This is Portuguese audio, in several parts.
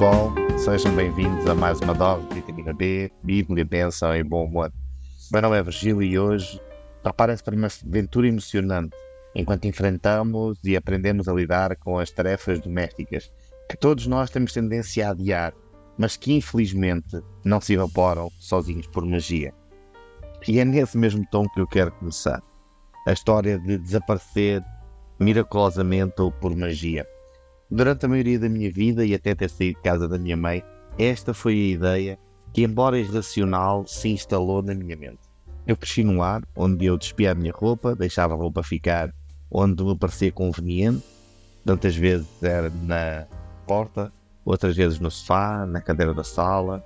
Pessoal, sejam bem-vindos a mais uma dose de vitamina B, Bíblia, bênção e bom humor. Meu nome é Virgílio e hoje prepara-se para uma aventura emocionante enquanto enfrentamos e aprendemos a lidar com as tarefas domésticas que todos nós temos tendência a adiar, mas que infelizmente não se evaporam sozinhos por magia. E é nesse mesmo tom que eu quero começar. A história de desaparecer miraculosamente ou por magia. Durante a maioria da minha vida e até ter saído de casa da minha mãe, esta foi a ideia que, embora irracional, se instalou na minha mente. Eu cresci num lar onde eu despia a minha roupa, deixava a roupa ficar onde me parecia conveniente. Tantas vezes era na porta, outras vezes no sofá, na cadeira da sala.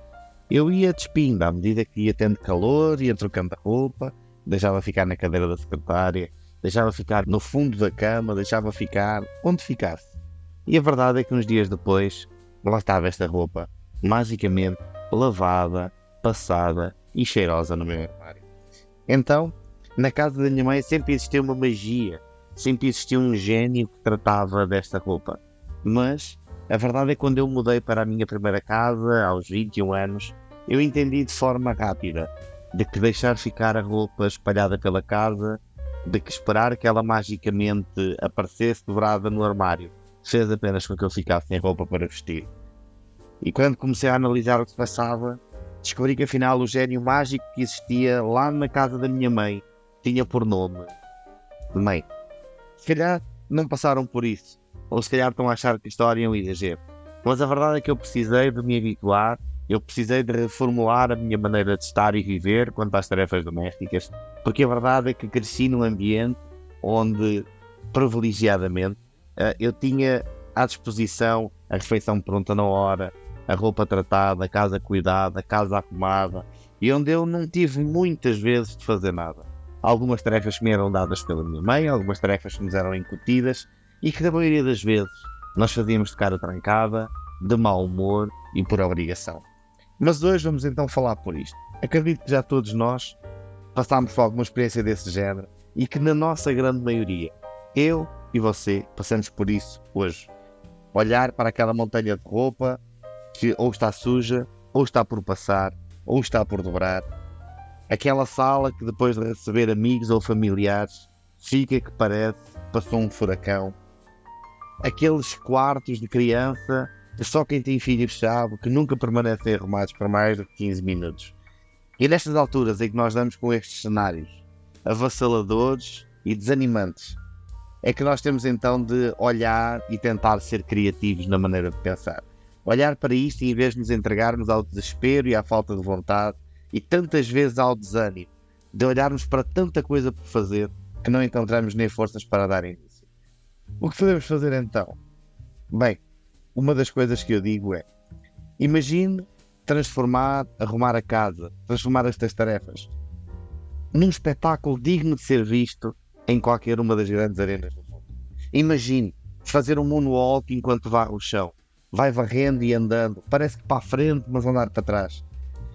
Eu ia despindo à medida que ia tendo calor, ia trocando a roupa, deixava ficar na cadeira da secretária, deixava ficar no fundo da cama, deixava ficar onde ficasse. E a verdade é que uns dias depois, lá estava esta roupa, magicamente lavada, passada e cheirosa no meu armário. Então, na casa da minha mãe sempre existiu uma magia, sempre existiu um gênio que tratava desta roupa. Mas a verdade é que quando eu mudei para a minha primeira casa, aos 21 anos, eu entendi de forma rápida de que deixar ficar a roupa espalhada pela casa, de que esperar que ela magicamente aparecesse dobrada no armário, fez apenas com que eu ficasse sem roupa para vestir. E quando comecei a analisar o que se passava, descobri que afinal o gênio mágico que existia lá na casa da minha mãe tinha por nome Mãe. Se calhar não passaram por isso, ou se calhar estão a achar que a história é um exagero. Mas a verdade é que eu precisei de me habituar, eu precisei de reformular a minha maneira de estar e viver quanto às tarefas domésticas, porque a verdade é que cresci num ambiente onde, privilegiadamente, eu tinha à disposição a refeição pronta na hora, a roupa tratada, a casa cuidada, a casa arrumada, e onde eu não tive muitas vezes de fazer nada. Algumas tarefas que me eram dadas pela minha mãe, algumas tarefas que nos eram incutidas, e que, na maioria das vezes, nós fazíamos de cara trancada, de mau humor e por obrigação. Mas hoje vamos então falar por isto. Acredito que já todos nós passámos por alguma experiência desse género e que, na nossa grande maioria, eu e você passamos por isso hoje. Olhar para aquela montanha de roupa que ou está suja, ou está por passar, ou está por dobrar. Aquela sala que depois de receber amigos ou familiares fica que parece passou um furacão. Aqueles quartos de criança que só quem tem filhos sabe que nunca permanecem arrumados por mais de 15 minutos. E nestas alturas em que nós damos com estes cenários avassaladores e desanimantes, é que nós temos então de olhar e tentar ser criativos na maneira de pensar. Olhar para isto em vez de nos entregarmos ao desespero e à falta de vontade e tantas vezes ao desânimo, de olharmos para tanta coisa por fazer que não encontramos nem forças para dar início. O que podemos fazer então? Bem, uma das coisas que eu digo é: imagine transformar, arrumar a casa, transformar estas tarefas num espetáculo digno de ser visto em qualquer uma das grandes arenas do mundo. Imagine fazer um moonwalk enquanto varre o chão. Vai varrendo e andando. Parece que para a frente, mas andar para trás.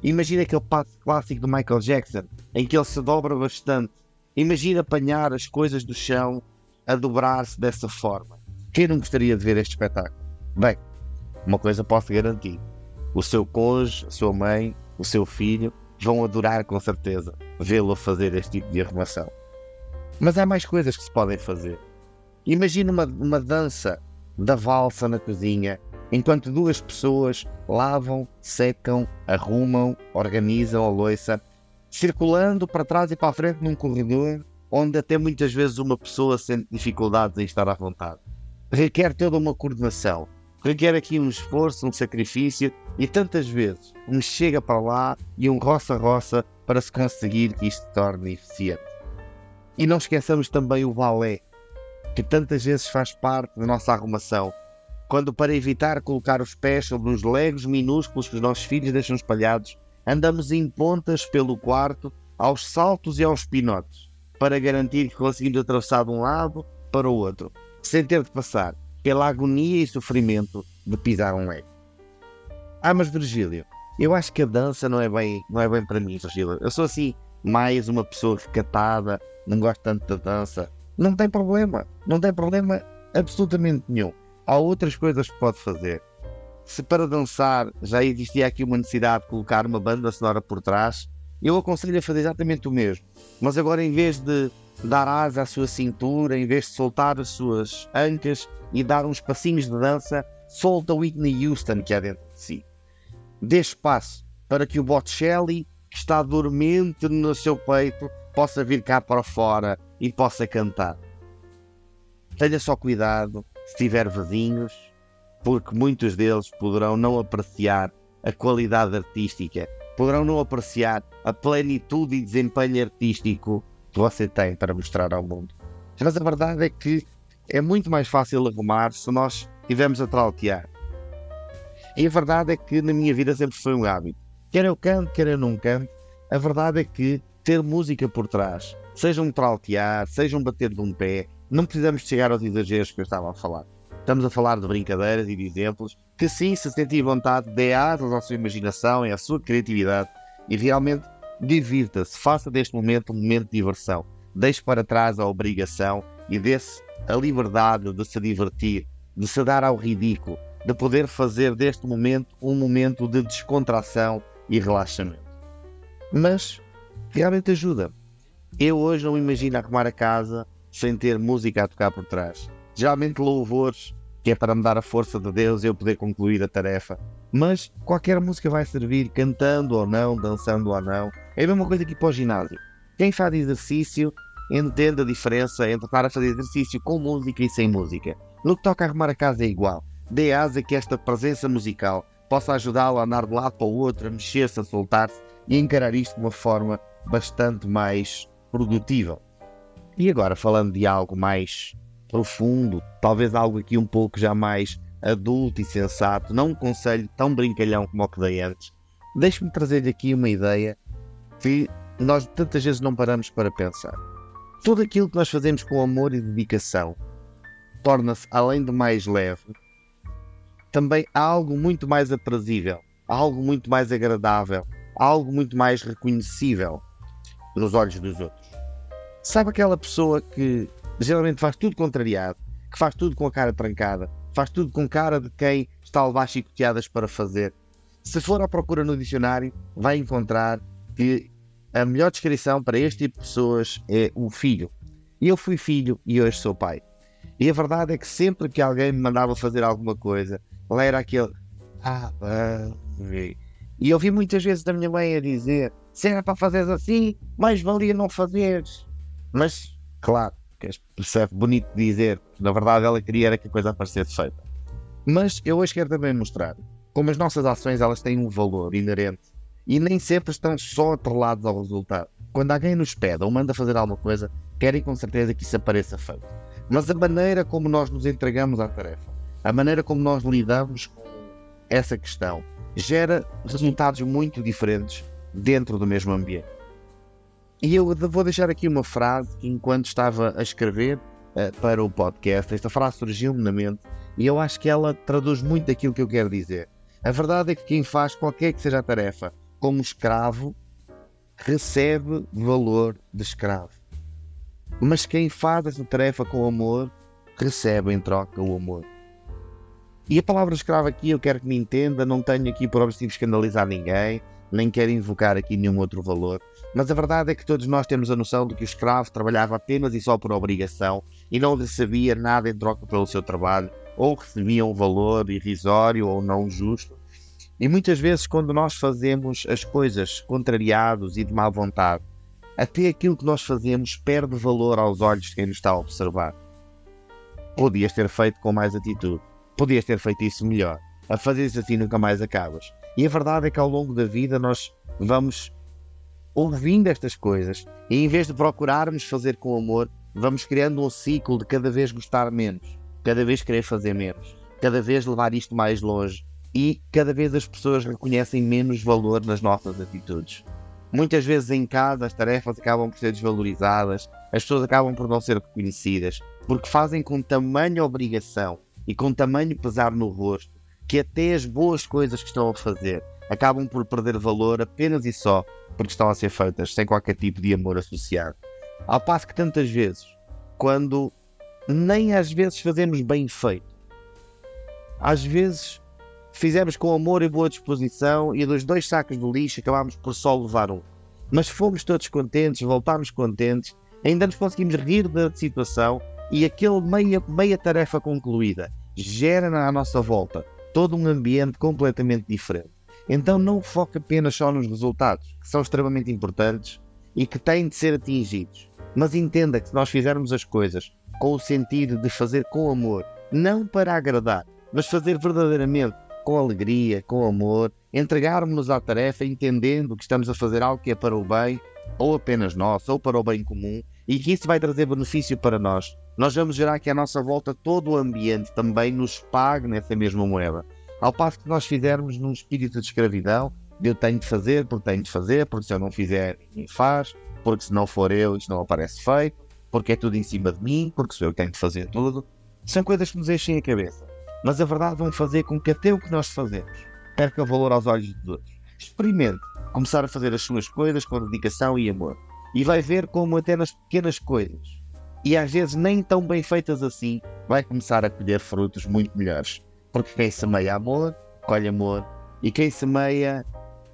Imagina aquele passo clássico do Michael Jackson, em que ele se dobra bastante. Imagina apanhar as coisas do chão a dobrar-se dessa forma. Quem não gostaria de ver este espetáculo? Bem, uma coisa posso garantir: o seu cônjuge, a sua mãe, o seu filho vão adorar com certeza vê-lo fazer este tipo de arrumação. Mas há mais coisas que se podem fazer. Imagina uma, uma dança da valsa na cozinha, enquanto duas pessoas lavam, secam, arrumam, organizam a louça, circulando para trás e para a frente num corredor onde até muitas vezes uma pessoa sente dificuldades em estar à vontade. Requer toda uma coordenação, requer aqui um esforço, um sacrifício e tantas vezes um chega para lá e um roça-roça para se conseguir que isto torne eficiente. E não esqueçamos também o balé, que tantas vezes faz parte da nossa arrumação. Quando, para evitar colocar os pés sobre os legos minúsculos que os nossos filhos deixam espalhados, andamos em pontas pelo quarto, aos saltos e aos pinotes, para garantir que conseguimos atravessar de um lado para o outro, sem ter de passar pela agonia e sofrimento de pisar um lego. Ah, mas Virgílio, eu acho que a dança não é bem, não é bem para mim, Virgílio. Eu sou assim, mais uma pessoa recatada, não gosto tanto da dança, não tem problema, não tem problema absolutamente nenhum. Há outras coisas que pode fazer. se para dançar já existia aqui uma necessidade de colocar uma banda sonora por trás, eu aconselho a fazer exatamente o mesmo. Mas agora, em vez de dar asa à sua cintura, em vez de soltar as suas ancas e dar uns passinhos de dança, solta Whitney Houston que há dentro de si. Dê espaço para que o Bocelli, que está dormente no seu peito, possa vir cá para fora e possa cantar. Tenha só cuidado se tiver vizinhos, porque muitos deles poderão não apreciar a qualidade artística, poderão não apreciar a plenitude e desempenho artístico que você tem para mostrar ao mundo. Mas a verdade é que é muito mais fácil arrumar se nós estivermos a traltear. E a verdade é que na minha vida sempre foi um hábito. Quer eu canto, quer eu não canto, a verdade é que ter música por trás, seja um traltear, seja um bater de um pé, não precisamos chegar aos exageros que eu estava a falar. Estamos a falar de brincadeiras e de exemplos que sim, se sentir vontade, dê asas à sua imaginação e à sua criatividade e realmente divirta-se, faça deste momento um momento de diversão. Deixe para trás a obrigação e dê-se a liberdade de se divertir, de se dar ao ridículo, de poder fazer deste momento um momento de descontração e relaxamento. Mas realmente ajuda. Eu hoje não imagino arrumar a casa sem ter música a tocar por trás. Geralmente louvores, que é para me dar a força de Deus e eu poder concluir a tarefa. Mas qualquer música vai servir, cantando ou não, dançando ou não. É a mesma coisa que para o ginásio. Quem faz exercício entende a diferença entre estar a fazer exercício com música e sem música. No que toca a arrumar a casa é igual. Dê asa que esta presença musical possa ajudá-lo a andar de lado para o outro, a mexer-se, a soltar-se e encarar isto de uma forma bastante mais produtiva. E agora, falando de algo mais profundo, talvez algo aqui um pouco já mais adulto e sensato, não um conselho tão brincalhão como o que dei antes, deixe-me trazer aqui uma ideia que nós tantas vezes não paramos para pensar. Tudo aquilo que nós fazemos com amor e dedicação torna-se, além de mais leve, também algo muito mais aprazível, algo muito mais agradável, algo muito mais reconhecível nos olhos dos outros. Sabe aquela pessoa que geralmente faz tudo contrariado, que faz tudo com a cara trancada, faz tudo com cara de quem está a levar chicoteadas para fazer? Se for à procura no dicionário, vai encontrar que a melhor descrição para este tipo de pessoas é o filho. Eu fui filho e hoje sou pai. E a verdade é que sempre que alguém me mandava fazer alguma coisa, lá era aquele. Ah, e eu vi muitas vezes da minha mãe a dizer: se era para fazeres assim, mais valia não fazeres. Mas, claro, percebe bonito dizer, na verdade ela queria era que a coisa aparecesse feita. Mas eu hoje quero também mostrar como as nossas ações elas têm um valor inerente e nem sempre estão só atrelados ao resultado. Quando alguém nos pede ou manda fazer alguma coisa, querem com certeza que isso apareça feito. Mas a maneira como nós nos entregamos à tarefa, a maneira como nós lidamos com essa questão, gera resultados muito diferentes dentro do mesmo ambiente. E eu vou deixar aqui uma frase que, enquanto estava a escrever uh, para o podcast, esta frase surgiu-me na mente e eu acho que ela traduz muito aquilo que eu quero dizer. A verdade é que quem faz qualquer que seja a tarefa como escravo recebe valor de escravo. Mas quem faz essa tarefa com amor recebe em troca o amor. E a palavra escravo aqui eu quero que me entenda, não tenho aqui por objetivo escandalizar ninguém, nem quero invocar aqui nenhum outro valor, mas a verdade é que todos nós temos a noção de que o escravo trabalhava apenas e só por obrigação e não recebia nada em troca pelo seu trabalho, ou recebia um valor irrisório ou não justo. E muitas vezes, quando nós fazemos as coisas contrariados e de má vontade, até aquilo que nós fazemos perde valor aos olhos de quem nos está a observar. Podias ter feito com mais atitude, podias ter feito isso melhor. A fazer isso assim nunca mais acabas. E a verdade é que ao longo da vida nós vamos ouvindo estas coisas e em vez de procurarmos fazer com amor, vamos criando um ciclo de cada vez gostar menos, cada vez querer fazer menos, cada vez levar isto mais longe e cada vez as pessoas reconhecem menos valor nas nossas atitudes. Muitas vezes em casa as tarefas acabam por ser desvalorizadas, as pessoas acabam por não ser reconhecidas, porque fazem com tamanha obrigação e com tamanho pesar no rosto que até as boas coisas que estão a fazer acabam por perder valor apenas e só porque estão a ser feitas sem qualquer tipo de amor associado. Ao passo que tantas vezes, quando nem às vezes fazemos bem feito, às vezes fizemos com amor e boa disposição e dos dois sacos de lixo acabámos por só levar um. Mas fomos todos contentes, voltámos contentes, ainda nos conseguimos rir da situação e aquele meia, meia tarefa concluída gera à nossa volta todo um ambiente completamente diferente. Então não foque apenas só nos resultados, que são extremamente importantes e que têm de ser atingidos, mas entenda que se nós fizermos as coisas com o sentido de fazer com amor, não para agradar, mas fazer verdadeiramente com alegria, com amor, entregarmos-nos à tarefa entendendo que estamos a fazer algo que é para o bem, ou apenas nosso, ou para o bem comum, e que isso vai trazer benefício para nós. Nós vamos gerar que à nossa volta todo o ambiente também nos pague nessa mesma moeda. Ao passo que nós fizermos num espírito de escravidão, eu tenho de fazer porque tenho de fazer, porque se eu não fizer, ninguém faz, porque se não for eu, isto não aparece feito, porque é tudo em cima de mim, porque sou eu que tenho de fazer tudo. São coisas que nos enchem a cabeça. Mas a verdade vão fazer com que até o que nós fazemos perca valor aos olhos dos outros. Experimente começar a fazer as suas coisas com dedicação e amor. E vai ver como até nas pequenas coisas, e às vezes nem tão bem feitas assim, vai começar a colher frutos muito melhores. Porque quem semeia amor, colhe amor. E quem semeia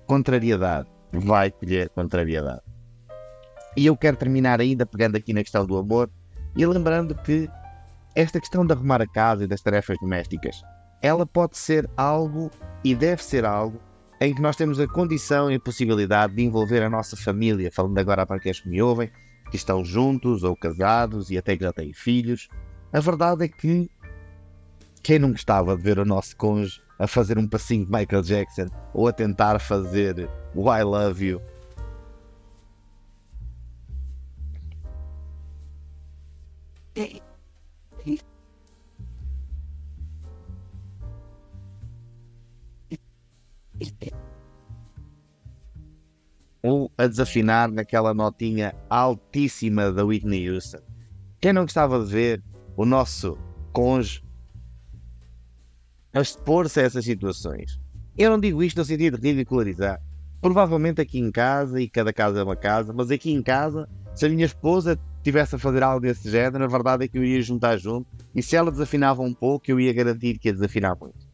contrariedade, vai colher contrariedade. E eu quero terminar ainda pegando aqui na questão do amor e lembrando que esta questão de arrumar a casa e das tarefas domésticas, ela pode ser algo e deve ser algo em que nós temos a condição e a possibilidade de envolver a nossa família, falando agora para aqueles que me ouvem, que estão juntos ou casados e até que já têm filhos. A verdade é que quem não gostava de ver o nosso cônjuge a fazer um passinho de Michael Jackson ou a tentar fazer o I Love You ou a desafinar naquela notinha altíssima da Whitney Houston. Quem não gostava de ver o nosso cônjuge a expor-se a essas situações? Eu não digo isto no sentido de ridicularizar. Provavelmente aqui em casa, e cada casa é uma casa, mas aqui em casa, se a minha esposa tivesse a fazer algo desse género, a verdade é que eu ia juntar junto, e se ela desafinava um pouco, eu ia garantir que ia desafinar muito.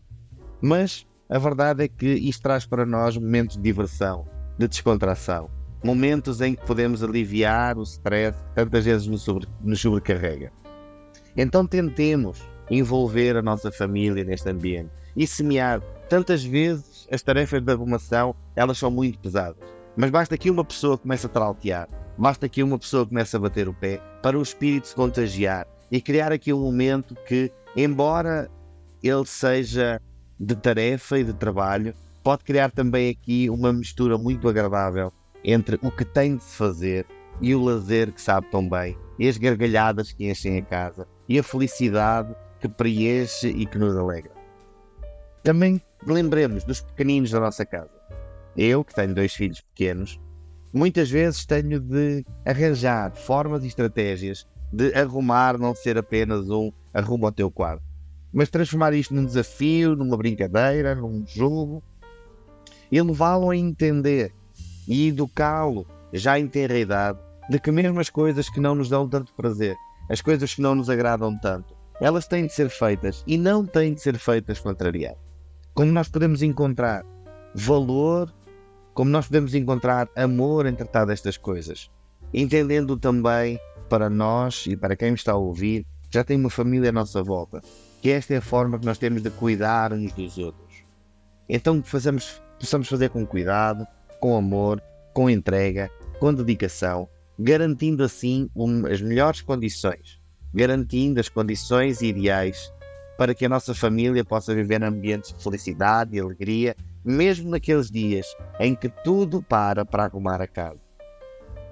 Mas a verdade é que isto traz para nós momentos de diversão, de descontração, momentos em que podemos aliviar o stress que tantas vezes nos, sobre, nos sobrecarrega. Então tentemos envolver a nossa família neste ambiente e semear. Tantas vezes as tarefas de arrumação elas são muito pesadas, mas basta que uma pessoa comece a trautear Basta que uma pessoa comece a bater o pé para o espírito se contagiar e criar aqui um momento que, embora ele seja de tarefa e de trabalho, pode criar também aqui uma mistura muito agradável entre o que tem de se fazer e o lazer que sabe tão bem, e as gargalhadas que enchem a casa, e a felicidade que preenche e que nos alegra. Também lembremos dos pequeninos da nossa casa. Eu, que tenho dois filhos pequenos, muitas vezes tenho de arranjar formas e estratégias de arrumar, não ser apenas um arruma o teu quarto, mas transformar isto num desafio, numa brincadeira, num jogo levá-lo a entender e educá-lo, já em ter idade, de que mesmo as coisas que não nos dão tanto prazer, as coisas que não nos agradam tanto, elas têm de ser feitas e não têm de ser feitas contrariadas. Como nós podemos encontrar valor como nós podemos encontrar amor em tratar destas coisas, entendendo também para nós e para quem está a ouvir, já tem uma família à nossa volta, que esta é a forma que nós temos de cuidar uns dos outros. Então que possamos fazer com cuidado, com amor, com entrega, com dedicação, garantindo assim um, as melhores condições, garantindo as condições ideais para que a nossa família possa viver ambientes de felicidade e alegria mesmo naqueles dias em que tudo para para arrumar a casa.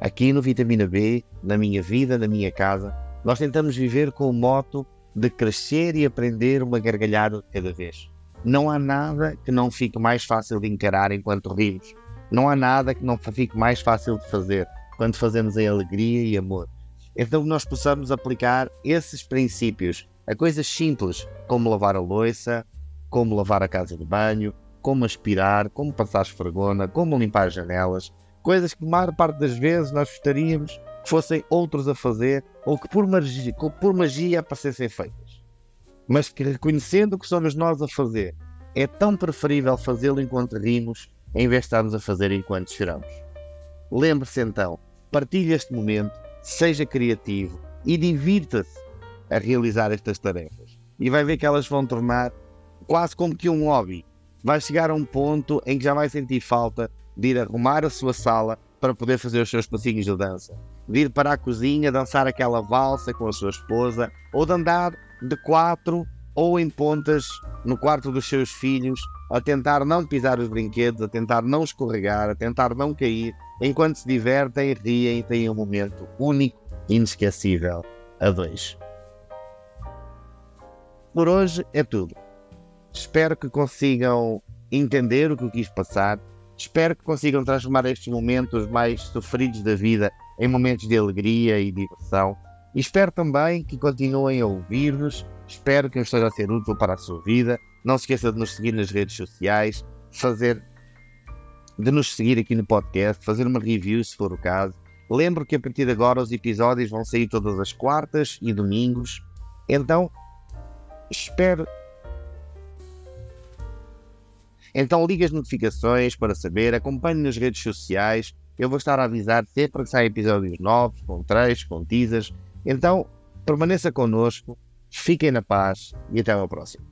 Aqui no Vitamina B, na minha vida, na minha casa, nós tentamos viver com o moto de crescer e aprender uma gargalhada de cada vez. Não há nada que não fique mais fácil de encarar enquanto rimos. Não há nada que não fique mais fácil de fazer quando fazemos em alegria e amor. Então nós possamos aplicar esses princípios a coisas simples, como lavar a louça, como lavar a casa de banho, como aspirar, como passar esfregona, como limpar as janelas, coisas que maior parte das vezes nós gostaríamos que fossem outros a fazer ou que por magia, que por magia aparecessem feitas. Mas que reconhecendo que somos nós a fazer é tão preferível fazê-lo enquanto rimos em vez de estarmos a fazer enquanto choramos. Lembre-se então, partilhe este momento, seja criativo e divirta-se a realizar estas tarefas. E vai ver que elas vão tornar quase como que um hobby. Vai chegar a um ponto em que já vai sentir falta de ir arrumar a sua sala para poder fazer os seus passinhos de dança, de ir para a cozinha dançar aquela valsa com a sua esposa, ou de andar de quatro ou em pontas no quarto dos seus filhos, a tentar não pisar os brinquedos, a tentar não escorregar, a tentar não cair, enquanto se divertem, riem e têm um momento único, inesquecível a dois. Por hoje é tudo. Espero que consigam entender o que eu quis passar. Espero que consigam transformar estes momentos mais sofridos da vida em momentos de alegria e diversão. Espero também que continuem a ouvir-nos Espero que eu esteja a ser útil para a sua vida. Não se esqueça de nos seguir nas redes sociais, fazer de nos seguir aqui no podcast, fazer uma review se for o caso. Lembro que a partir de agora os episódios vão sair todas as quartas e domingos. Então, espero. Então ligue as notificações para saber, acompanhe nas redes sociais. Eu vou estar a avisar sempre que saem episódios novos, com trechos, com teasers. Então, permaneça connosco Fiquem na paz e até ao próximo.